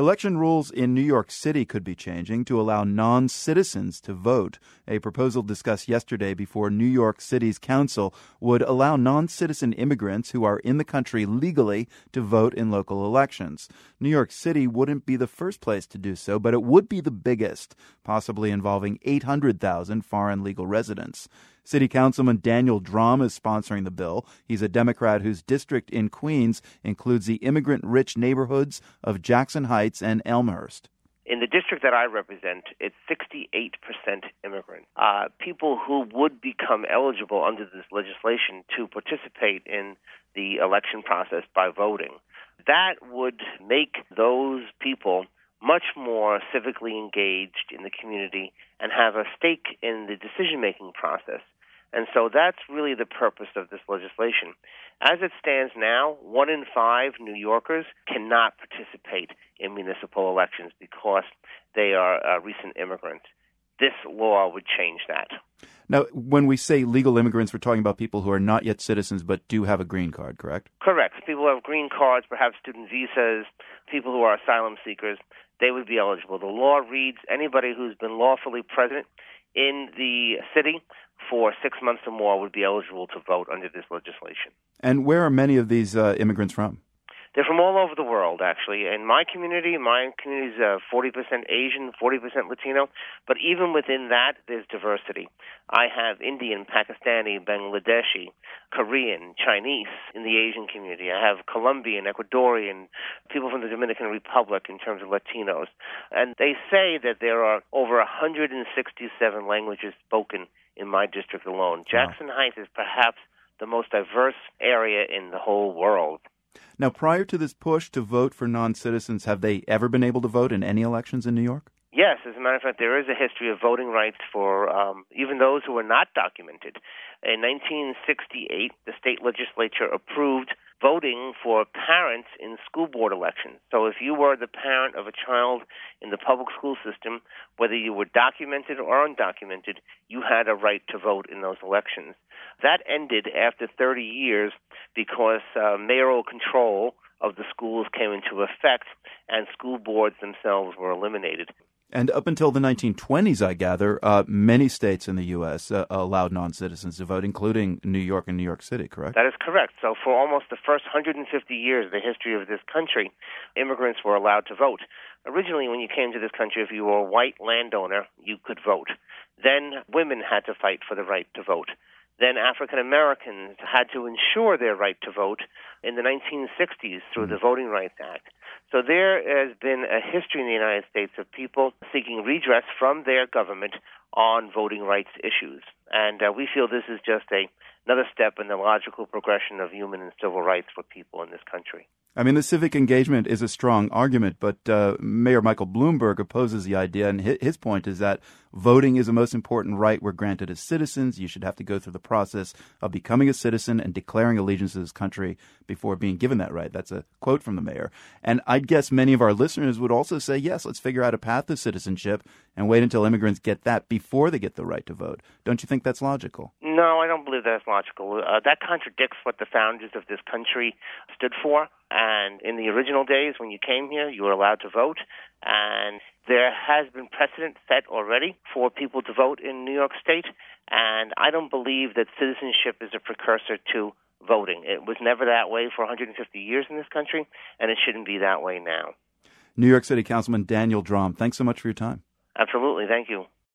Election rules in New York City could be changing to allow non citizens to vote. A proposal discussed yesterday before New York City's council would allow non citizen immigrants who are in the country legally to vote in local elections. New York City wouldn't be the first place to do so, but it would be the biggest, possibly involving 800,000 foreign legal residents. City Councilman Daniel Dromm is sponsoring the bill. He's a Democrat whose district in Queens includes the immigrant rich neighborhoods of Jackson Heights and Elmhurst. In the district that I represent, it's 68% immigrant. Uh, people who would become eligible under this legislation to participate in the election process by voting. That would make those people much more civically engaged in the community and have a stake in the decision making process. And so that's really the purpose of this legislation. As it stands now, one in five New Yorkers cannot participate in municipal elections because they are uh, recent immigrants. This law would change that. Now, when we say legal immigrants, we're talking about people who are not yet citizens but do have a green card, correct? Correct. People who have green cards, perhaps student visas, people who are asylum seekers, they would be eligible. The law reads anybody who's been lawfully present in the city for six months or more would be eligible to vote under this legislation. And where are many of these uh, immigrants from? They're from all over the world, actually. In my community, my community is uh, 40% Asian, 40% Latino, but even within that, there's diversity. I have Indian, Pakistani, Bangladeshi, Korean, Chinese in the Asian community. I have Colombian, Ecuadorian, people from the Dominican Republic in terms of Latinos. And they say that there are over 167 languages spoken in my district alone. Jackson wow. Heights is perhaps the most diverse area in the whole world. Now, prior to this push to vote for non citizens, have they ever been able to vote in any elections in New York? Yes, as a matter of fact, there is a history of voting rights for um, even those who were not documented. In 1968, the state legislature approved voting for parents in school board elections. So if you were the parent of a child in the public school system, whether you were documented or undocumented, you had a right to vote in those elections. That ended after 30 years because uh, mayoral control of the schools came into effect and school boards themselves were eliminated. And up until the 1920s, I gather, uh, many states in the U.S. Uh, allowed non citizens to vote, including New York and New York City, correct? That is correct. So, for almost the first 150 years of the history of this country, immigrants were allowed to vote. Originally, when you came to this country, if you were a white landowner, you could vote. Then women had to fight for the right to vote then African Americans had to ensure their right to vote in the 1960s through the Voting Rights Act. So there has been a history in the United States of people seeking redress from their government on voting rights issues. And uh, we feel this is just a, another step in the logical progression of human and civil rights for people in this country. I mean, the civic engagement is a strong argument, but uh, Mayor Michael Bloomberg opposes the idea, and his point is that voting is the most important right we're granted as citizens. You should have to go through the process of becoming a citizen and declaring allegiance to this country before being given that right. That's a quote from the mayor. And I'd guess many of our listeners would also say, yes, let's figure out a path to citizenship and wait until immigrants get that before they get the right to vote. Don't you think that's logical? No, I don't believe that's logical. Uh, that contradicts what the founders of this country stood for. And in the original days, when you came here, you were allowed to vote. And there has been precedent set already for people to vote in New York State. And I don't believe that citizenship is a precursor to voting. It was never that way for 150 years in this country, and it shouldn't be that way now. New York City Councilman Daniel Dromm, thanks so much for your time. Absolutely. Thank you.